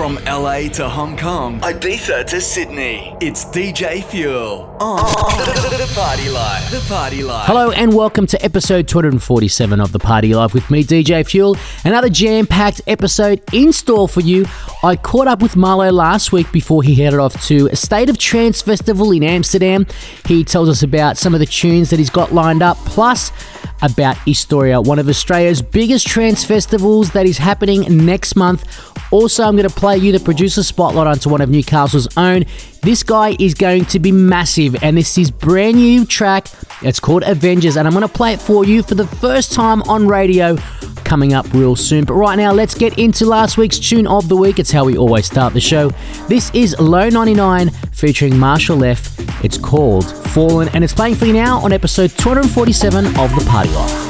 From LA to Hong Kong, Ibiza to Sydney, it's DJ Fuel on the Party Life. The Party Life. Hello and welcome to episode 247 of The Party Life with me, DJ Fuel. Another jam packed episode in store for you. I caught up with Marlo last week before he headed off to a State of Trance Festival in Amsterdam. He tells us about some of the tunes that he's got lined up, plus about Historia, one of Australia's biggest trance festivals that is happening next month. Also, I'm going to play you the producer spotlight onto one of Newcastle's own. This guy is going to be massive, and this is brand new track. It's called Avengers, and I'm going to play it for you for the first time on radio coming up real soon. But right now, let's get into last week's tune of the week. It's how we always start the show. This is Low 99 featuring Marshall F. It's called Fallen, and it's playing for you now on episode 247 of The Party Life.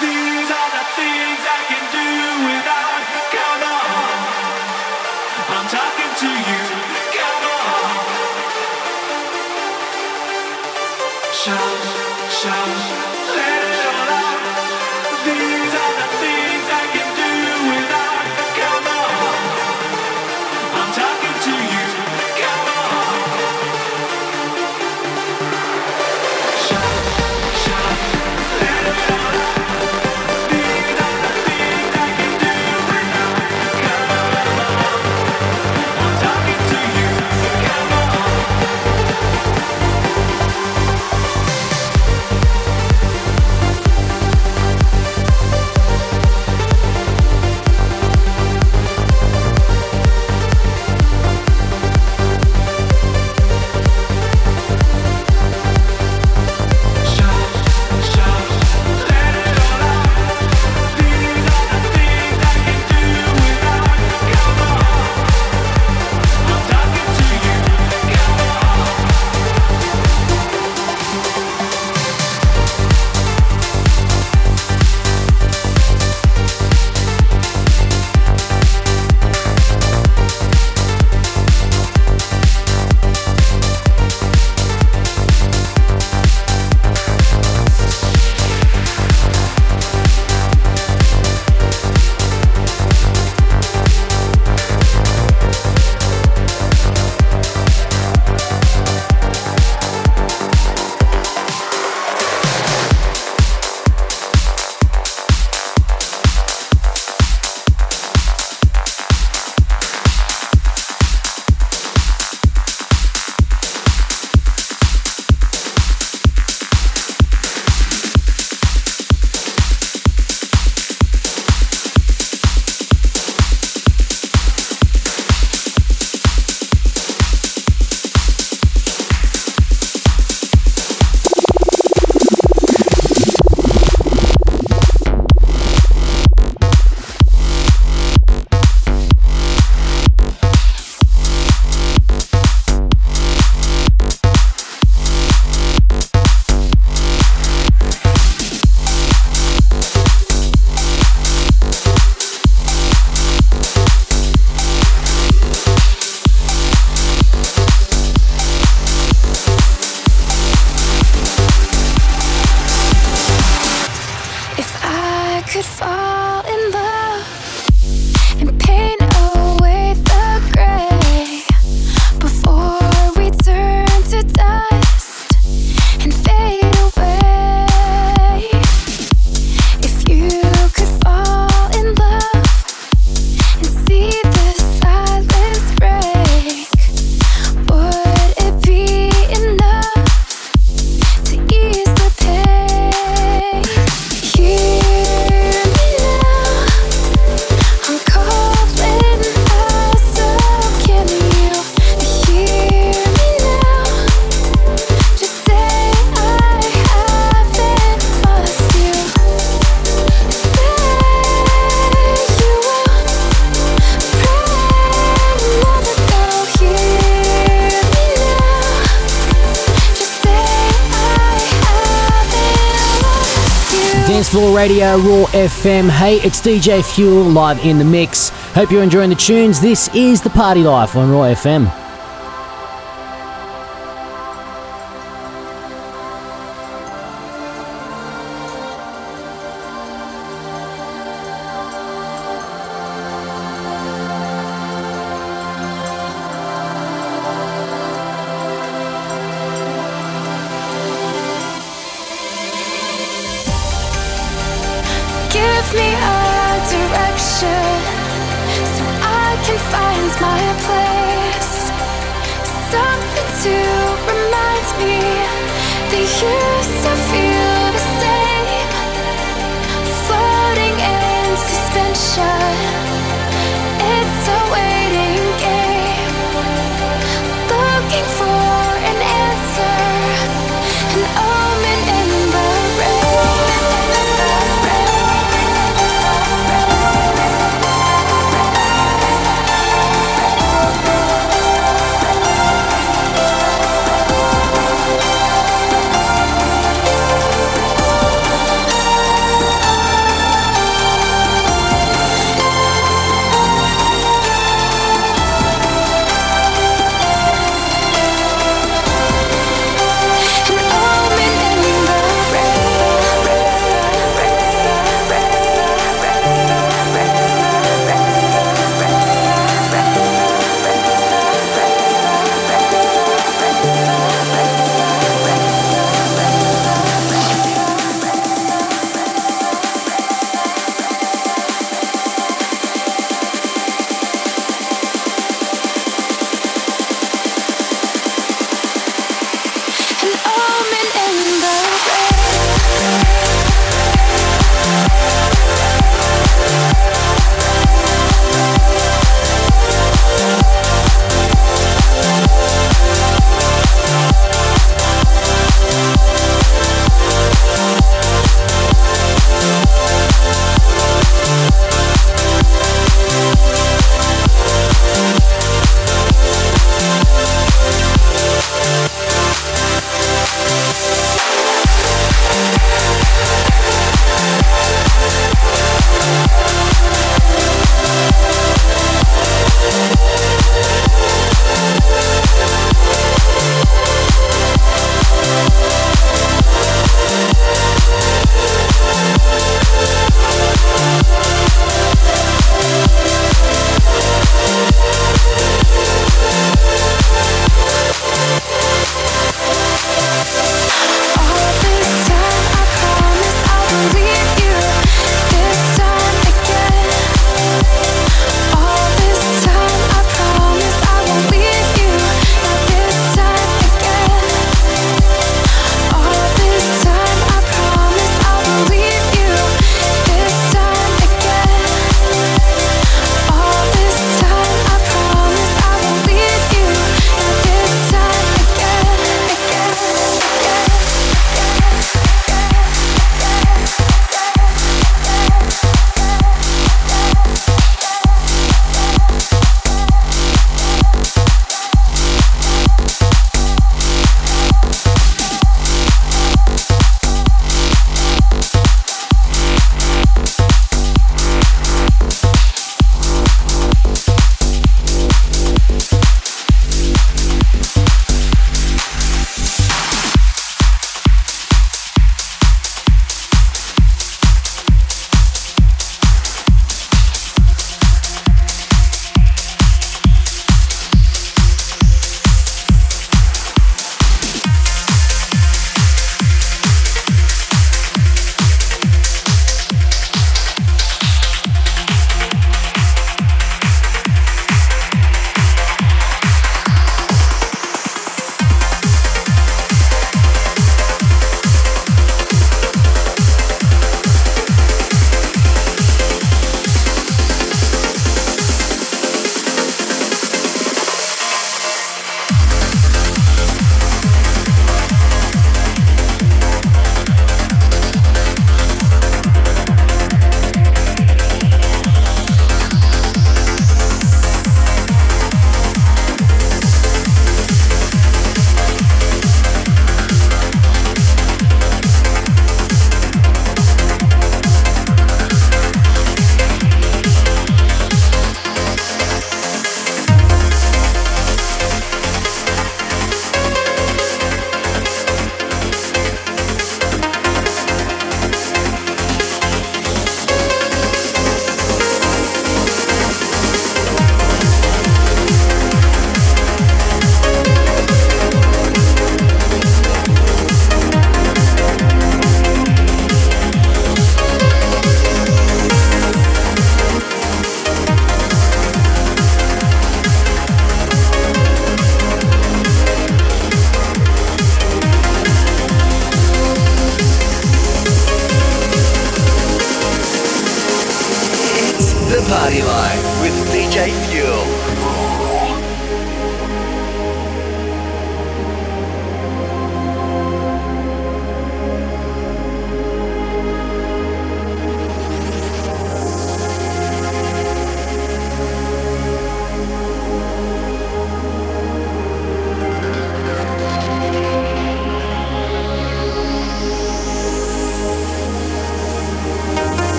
These are the things I can do without Floor Radio, Raw FM. Hey, it's DJ Fuel live in the mix. Hope you're enjoying the tunes. This is the Party Life on Raw FM.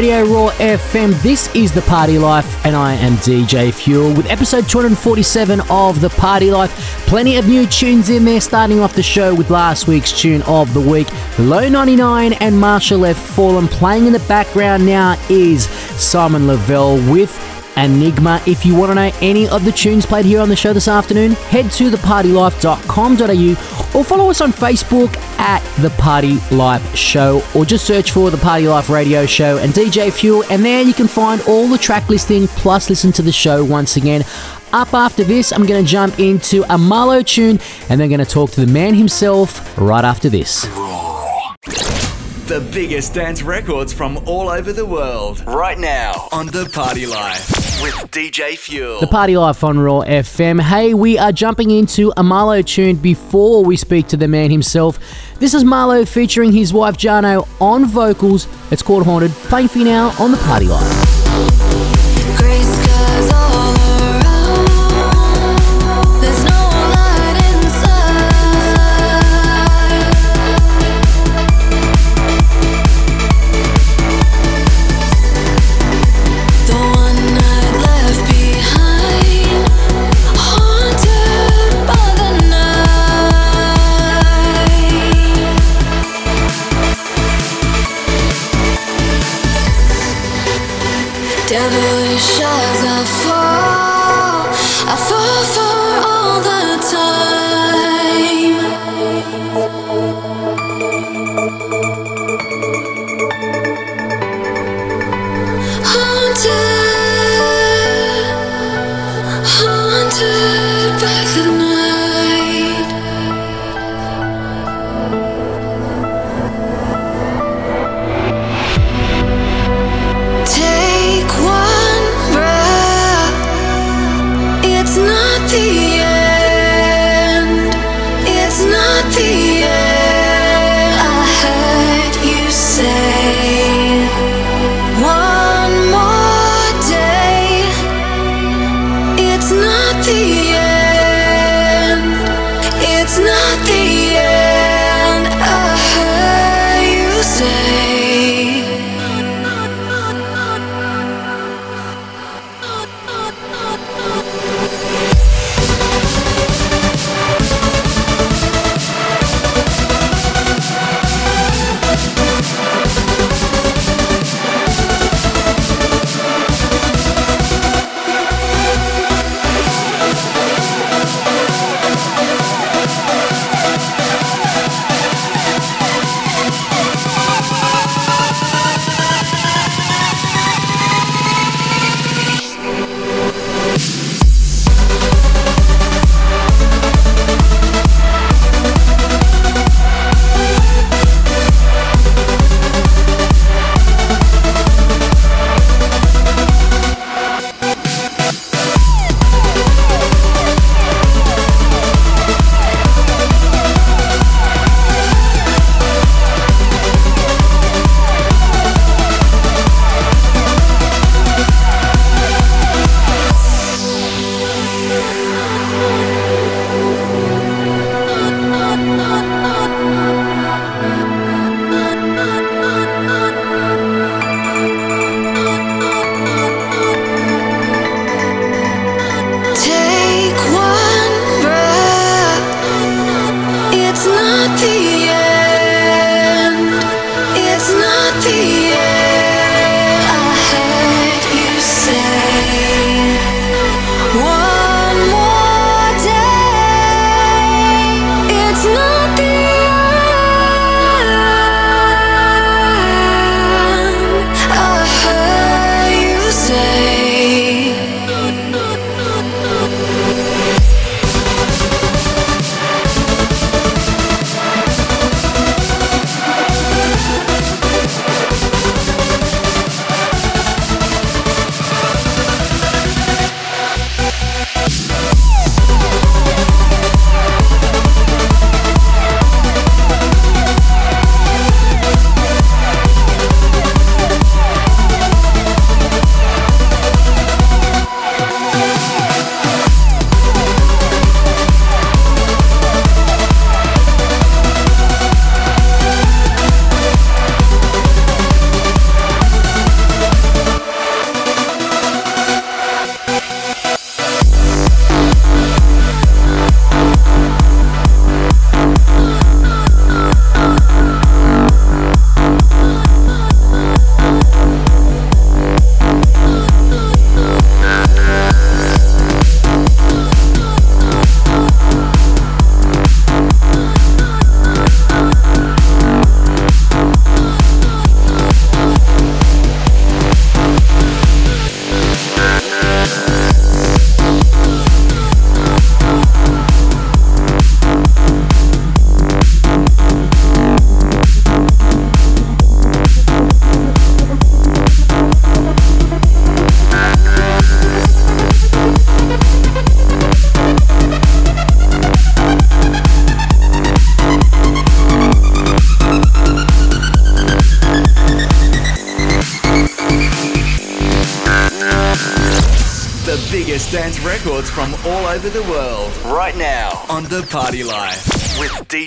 Radio Raw FM. This is the Party Life, and I am DJ Fuel with episode 247 of the Party Life. Plenty of new tunes in there, starting off the show with last week's tune of the week, Low 99 and Marshall F. Fallen. Playing in the background now is Simon Lovell with Enigma. If you want to know any of the tunes played here on the show this afternoon, head to thepartylife.com.au or follow us on Facebook at The Party Life Show or just search for The Party Life Radio Show and DJ Fuel, and there you can find all the track listing plus listen to the show once again. Up after this, I'm going to jump into a Marlo tune and then going to talk to the man himself right after this. The biggest dance records from all over the world. Right now on The Party Life with DJ Fuel. The Party Life on Raw FM. Hey, we are jumping into a Marlo tune before we speak to the man himself. This is Marlo featuring his wife Jano on vocals. It's called Haunted. Playing for you now on The Party Life. to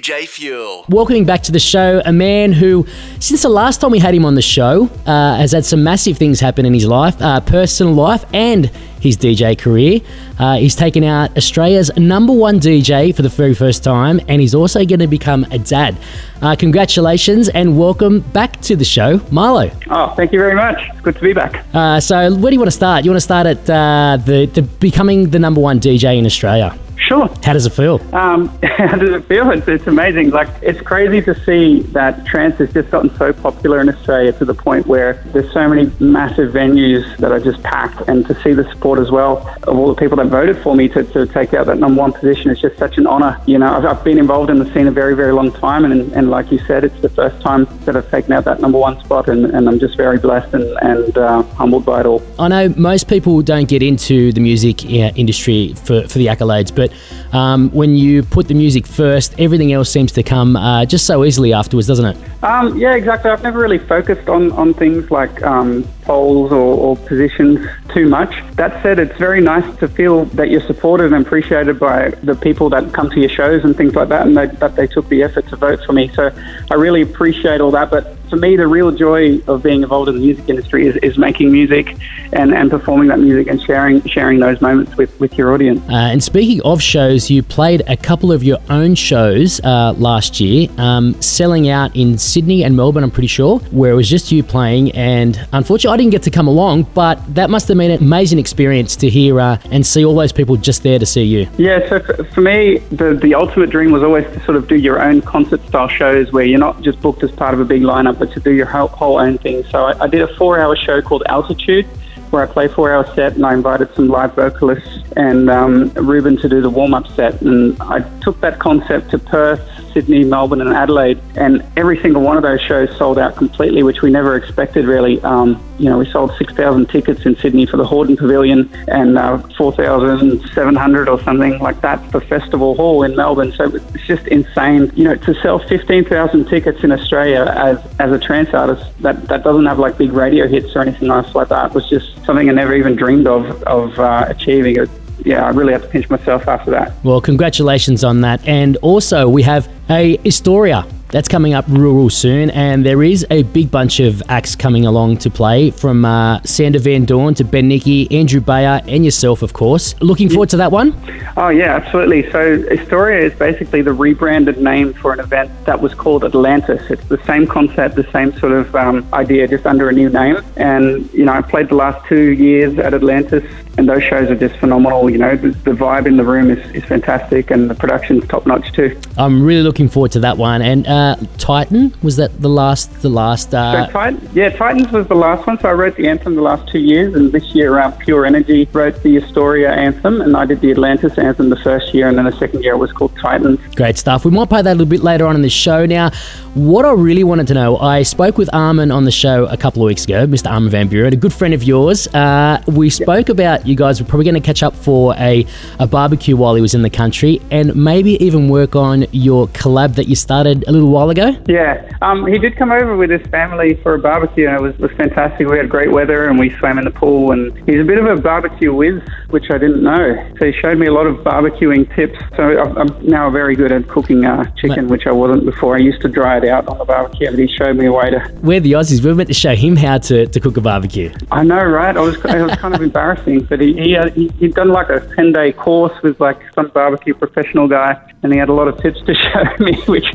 DJ Fuel. Welcoming back to the show a man who, since the last time we had him on the show, uh, has had some massive things happen in his life, uh, personal life, and his DJ career. Uh, he's taken out Australia's number one DJ for the very first time, and he's also going to become a dad. Uh, congratulations and welcome back to the show, Marlo. Oh, thank you very much. It's good to be back. Uh, so, where do you want to start? You want to start at uh, the, the becoming the number one DJ in Australia? Sure. How does it feel? Um, how does it feel? It's, it's amazing. Like, it's crazy to see that trance has just gotten so popular in Australia to the point where there's so many massive venues that are just packed. And to see the support as well of all the people that voted for me to, to take out that number one position is just such an honour. You know, I've, I've been involved in the scene a very, very long time. And, and like you said, it's the first time that I've taken out that number one spot. And, and I'm just very blessed and, and uh, humbled by it all. I know most people don't get into the music uh, industry for, for the accolades, but um, when you put the music first, everything else seems to come uh, just so easily afterwards, doesn't it? Um, yeah, exactly. I've never really focused on, on things like um, polls or, or positions too much. That said, it's very nice to feel that you're supported and appreciated by the people that come to your shows and things like that, and they, that they took the effort to vote for me. So I really appreciate all that. But for me, the real joy of being involved in the music industry is, is making music and, and performing that music and sharing sharing those moments with, with your audience. Uh, and speaking of shows, you played a couple of your own shows uh, last year, um, selling out in Sydney and Melbourne, I'm pretty sure, where it was just you playing. And unfortunately, I didn't get to come along, but that must have been an amazing experience to hear uh, and see all those people just there to see you. Yeah, so for, for me, the, the ultimate dream was always to sort of do your own concert style shows where you're not just booked as part of a big lineup, but to do your whole, whole own thing. So I, I did a four hour show called Altitude where I play four hour set and I invited some live vocalists and um, Ruben to do the warm up set. And I took that concept to Perth, Sydney, Melbourne, and Adelaide. And every single one of those shows sold out completely, which we never expected really. Um, you know, we sold 6,000 tickets in Sydney for the Hordern Pavilion and uh, 4,700 or something like that for Festival Hall in Melbourne. So it's just insane. You know, to sell 15,000 tickets in Australia as, as a trance artist that, that doesn't have like big radio hits or anything else like that was just something I never even dreamed of, of uh, achieving. It, yeah, I really had to pinch myself after that. Well, congratulations on that. And also, we have a Historia that's coming up real, real soon, and there is a big bunch of acts coming along to play from uh, Sander Van Doorn to Ben Nicky, Andrew Bayer, and yourself, of course. Looking forward to that one? Oh, yeah, absolutely. So, Historia is basically the rebranded name for an event that was called Atlantis. It's the same concept, the same sort of um, idea, just under a new name. And, you know, I played the last two years at Atlantis, and those shows are just phenomenal. You know, the, the vibe in the room is, is fantastic, and the production's top notch too. I'm really looking forward to that one. And uh, Titan was that the last? The last? Uh... So Titan, yeah, Titans was the last one. So I wrote the anthem the last two years, and this year around Pure Energy wrote the Historia anthem, and I did the Atlantis anthem the first year, and then the second year it was called Titans. Great stuff. We might play that a little bit later on in the show. Now, what I really wanted to know, I spoke with Armin on the show a couple of weeks ago, Mr. Armin Van Buuren, a good friend of yours. Uh, we spoke about you guys were probably going to catch up for a, a barbecue while he was in the country, and maybe even work on your collab that you started a little while ago. Yeah, um, he did come over with his family for a barbecue, and it was, was fantastic. We had great weather, and we swam in the pool. And he's a bit of a barbecue whiz, which I didn't know. So he showed me a lot of barbecuing tips. So I'm now very good at cooking uh, chicken, which I wasn't before. I used to dry it out on the barbecue, but he showed me a way to. We're the Aussies. We're meant to show him how to, to cook a barbecue. I know, right? I was, it was kind of embarrassing, but he, he, he, he'd done like a 10 day course with like some barbecue professional guy, and he had a lot of tips to show me, which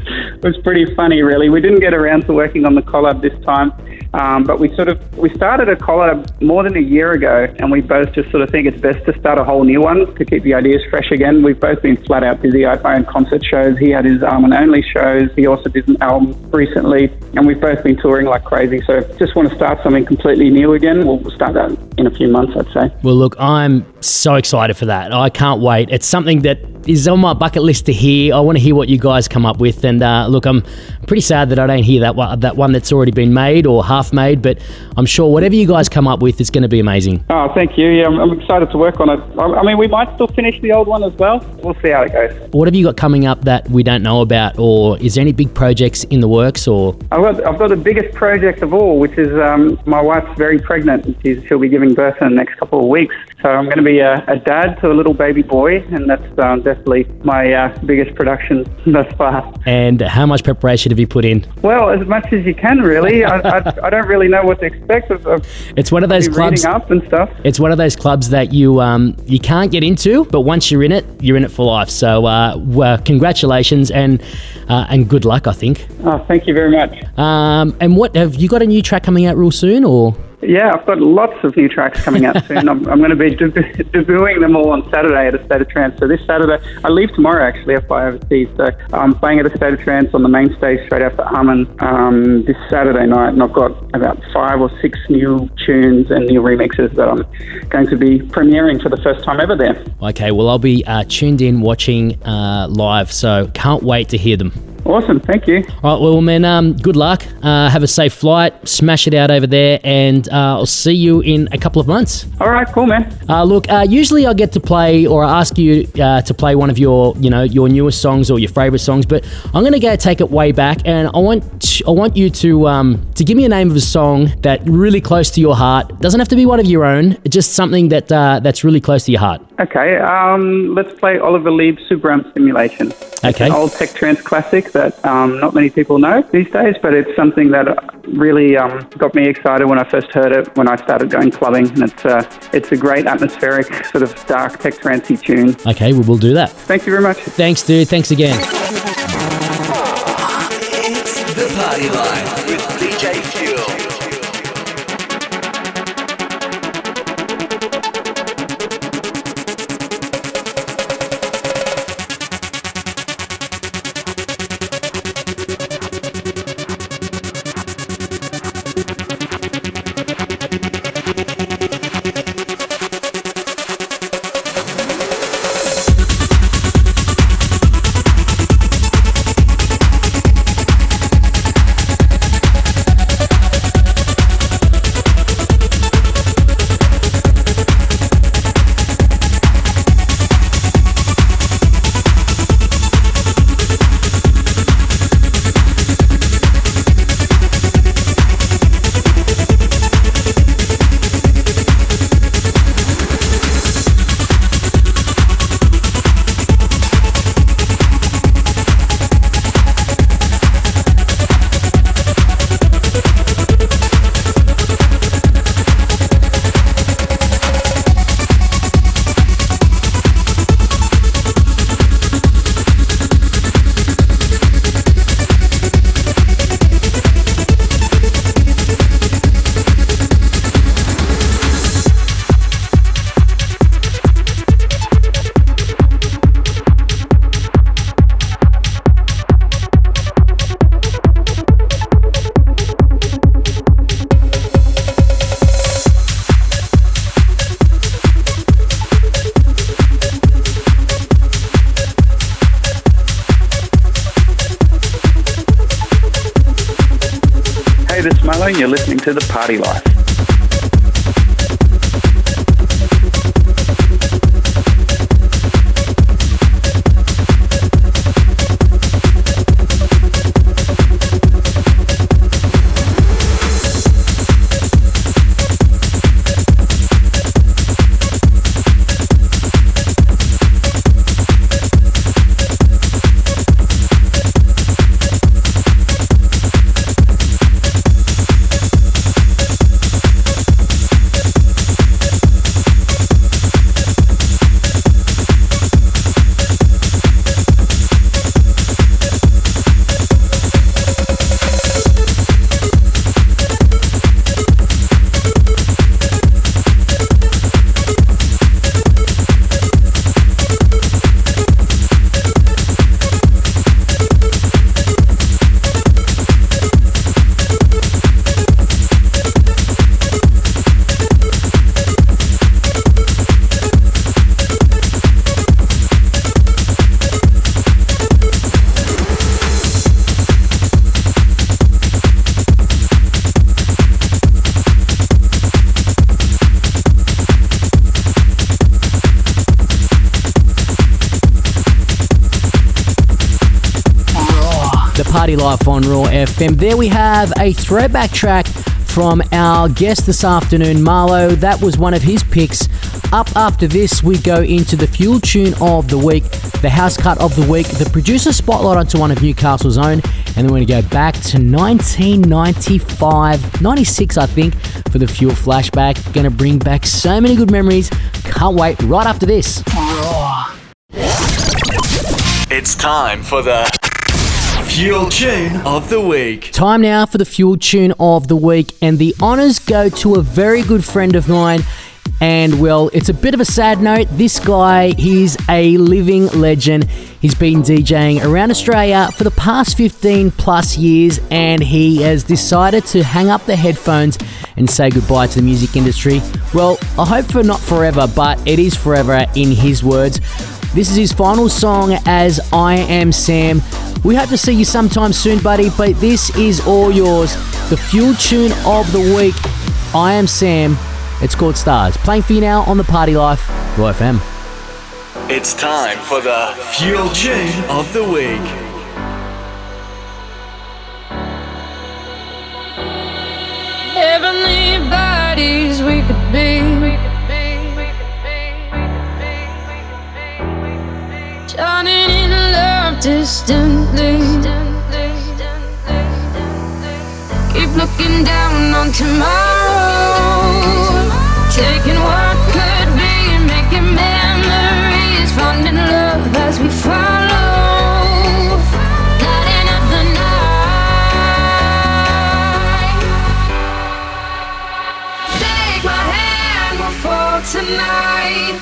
was pretty funny, really. We didn't get around to working on the collab this time. Um, but we sort of we started a collab more than a year ago, and we both just sort of think it's best to start a whole new one to keep the ideas fresh again. We've both been flat out busy. I own concert shows. He had his Armin Only shows. He also did an album recently, and we've both been touring like crazy. So just want to start something completely new again. We'll start that in a few months, I'd say. Well, look, I'm so excited for that. I can't wait. It's something that is on my bucket list to hear. I want to hear what you guys come up with. And uh, look, I'm pretty sad that I don't hear that one, that one that's already been made or half made. But I'm sure whatever you guys come up with is going to be amazing. Oh, thank you. Yeah, I'm, I'm excited to work on it. I, I mean, we might still finish the old one as well. We'll see how it goes. What have you got coming up that we don't know about, or is there any big projects in the works? Or I've got I've got the biggest project of all, which is um, my wife's very pregnant. She's, she'll be giving birth in the next couple of weeks, So I'm going to be a, a dad to a little baby boy, and that's um, definitely my uh, biggest production thus far. And how much preparation have you put in? Well, as much as you can, really. I, I, I don't really know what to expect of, of It's one of those clubs. up and stuff. It's one of those clubs that you um, you can't get into, but once you're in it, you're in it for life. So, uh, well, congratulations and uh, and good luck. I think. Oh, thank you very much. Um, and what have you got a new track coming out real soon, or? Yeah, I've got lots of new tracks coming out soon. I'm, I'm going to be deb- debuting them all on Saturday at a State of Trance. So this Saturday, I leave tomorrow actually. I fly overseas. So I'm playing at a State of Trance on the main stage straight after Armin um, this Saturday night, and I've got about five or six new tunes and new remixes that I'm going to be premiering for the first time ever there. Okay, well, I'll be uh, tuned in watching uh, live, so can't wait to hear them. Awesome, thank you. All right, well, man, um, good luck. Uh, have a safe flight. Smash it out over there, and uh, I'll see you in a couple of months. All right, cool, man. Uh, look, uh, usually I get to play, or I ask you uh, to play one of your, you know, your newest songs or your favorite songs. But I'm going to go take it way back, and I want, I want you to, um, to give me a name of a song that really close to your heart. Doesn't have to be one of your own. Just something that uh, that's really close to your heart. Okay, um, let's play Oliver Lieb's Subraumstimulation. Okay. An old tech trance classic that um, not many people know these days, but it's something that really um, got me excited when I first heard it when I started going clubbing. And it's, uh, it's a great atmospheric, sort of dark tech trancey tune. Okay, we will do that. Thank you very much. Thanks, dude. Thanks again. It's the Party Life with DJ Party Life. Party Life on Raw FM. There we have a throwback track from our guest this afternoon, Marlo. That was one of his picks. Up after this, we go into the fuel tune of the week, the house cut of the week, the producer spotlight onto one of Newcastle's own, and then we're going to go back to 1995, 96, I think, for the fuel flashback. Going to bring back so many good memories. Can't wait. Right after this. It's time for the Fuel Tune of the Week. Time now for the Fuel Tune of the Week, and the honours go to a very good friend of mine. And well, it's a bit of a sad note. This guy, he's a living legend. He's been DJing around Australia for the past 15 plus years, and he has decided to hang up the headphones and say goodbye to the music industry. Well, I hope for not forever, but it is forever in his words. This is his final song as I Am Sam. We hope to see you sometime soon, buddy, but this is all yours. The fuel tune of the week. I Am Sam. It's called Stars. Playing for you now on the Party Life, Raw FM. It's time for the Fuel Tune of the Week. Heavenly bodies we could be. Distantly. Keep looking down on tomorrow. Taking what could be and making memories. Finding love as we follow. Up the night. Take my hand, we'll fall tonight.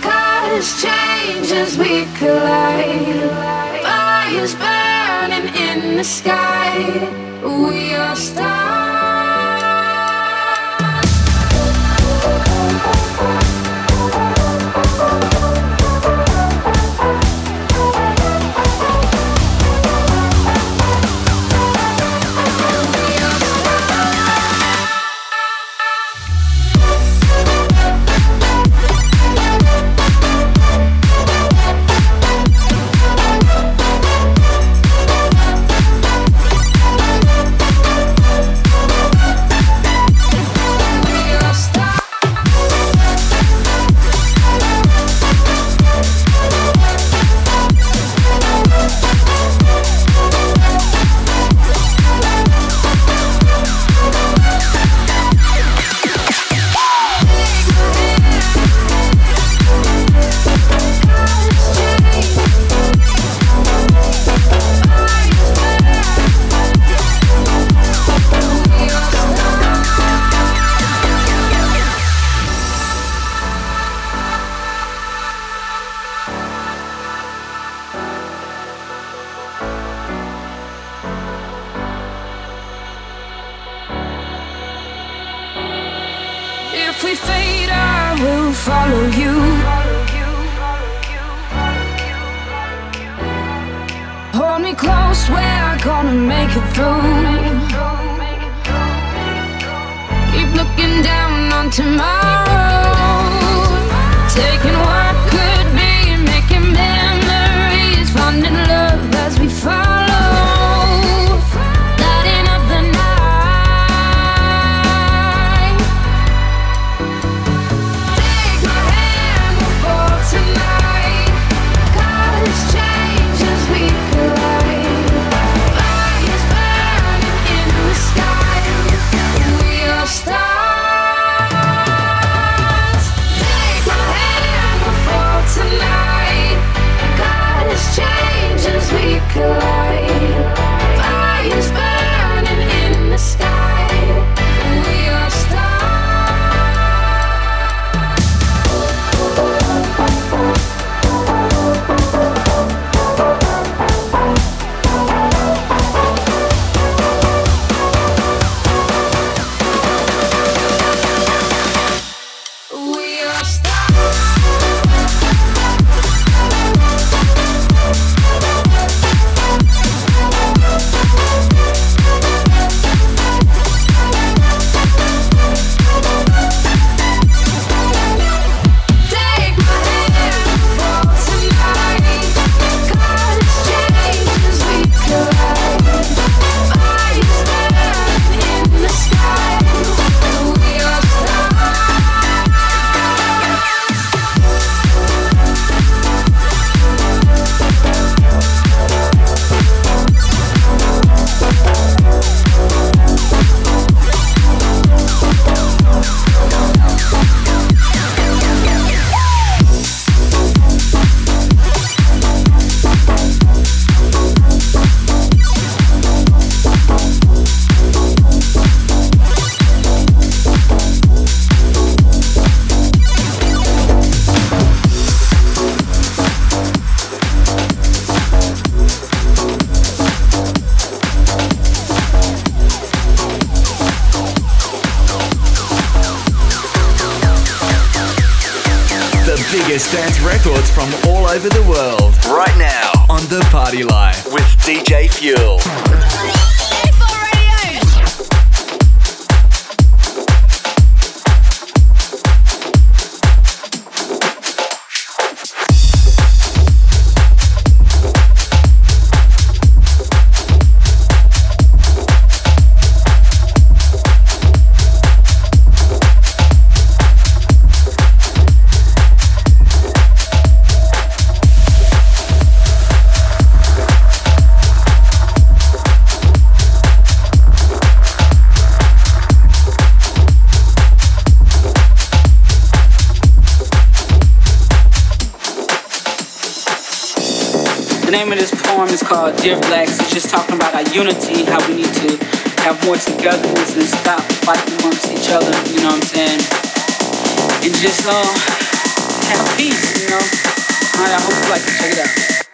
Colors change as we collide. The sky. We are stars. Dear Blacks. Just talking about our unity, how we need to have more togetherness and stop fighting amongst each other, you know what I'm saying? And just uh, have peace, you know? I hope you like to check it out.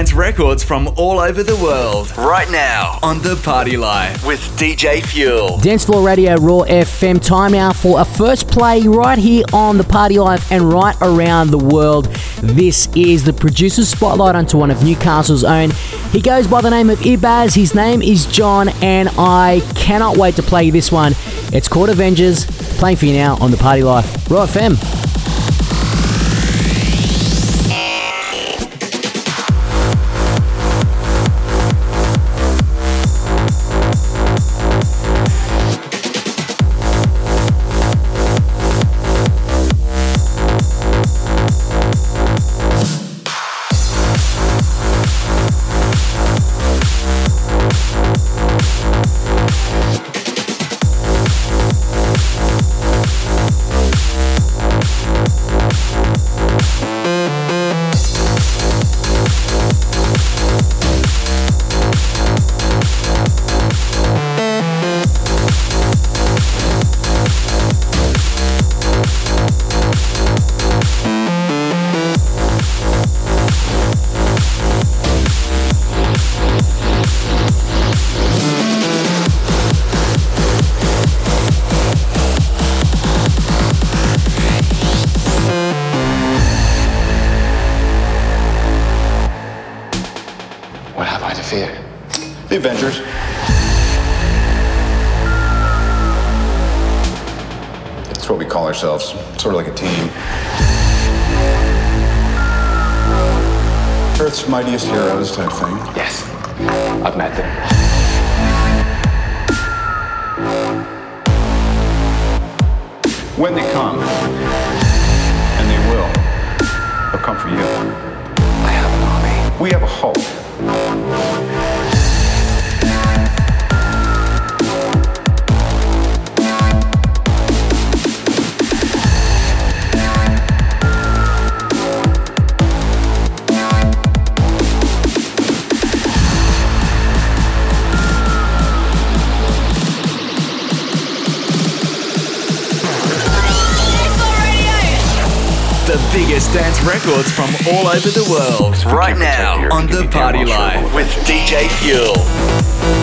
Dance records from all over the world. Right now on The Party Life with DJ Fuel. Dance Floor Radio Raw FM. Time now for a first play right here on The Party Life and right around the world. This is the producer's spotlight onto one of Newcastle's own. He goes by the name of Ibazz. His name is John, and I cannot wait to play this one. It's called Avengers, playing for you now on The Party Life. Raw FM. Call ourselves, sort of like a team. Earth's mightiest heroes type thing. Yes, I've met them. When they come, and they will, they'll come for you. I have an army. We have a hope. The biggest dance records from all over the world. Right now on The Party Life with DJ Fuel.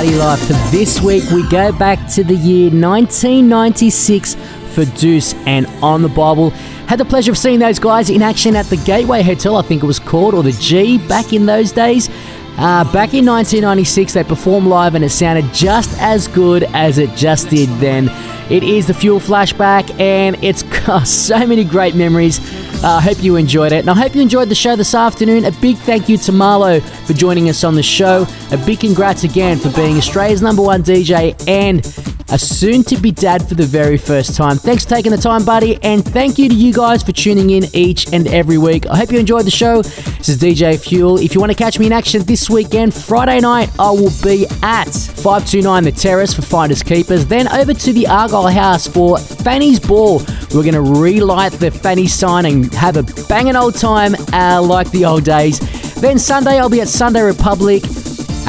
Party life for this week. We go back to the year 1996 for Deuce and On the Bible. Had the pleasure of seeing those guys in action at the Gateway Hotel, I think it was called, or the G back in those days. Uh, back in 1996, they performed live and it sounded just as good as it just did then. It is the Fuel Flashback and it's got so many great memories. I uh, hope you enjoyed it. And I hope you enjoyed the show this afternoon. A big thank you to Marlo for joining us on the show. A big congrats again for being Australia's number one DJ and a soon to be dad for the very first time. Thanks for taking the time, buddy, and thank you to you guys for tuning in each and every week. I hope you enjoyed the show. This is DJ Fuel. If you want to catch me in action this weekend, Friday night, I will be at 529 The Terrace for Finders Keepers, then over to the Argyle House for Fanny's Ball. We're going to relight the Fanny sign and have a banging old time uh, like the old days. Then Sunday, I'll be at Sunday Republic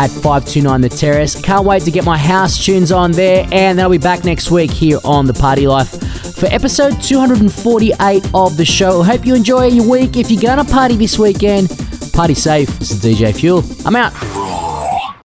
at 529 The Terrace. Can't wait to get my house tunes on there, and then I'll be back next week here on The Party Life for episode 248 of the show. Hope you enjoy your week. If you're going to party this weekend, party safe. This is DJ Fuel. I'm out.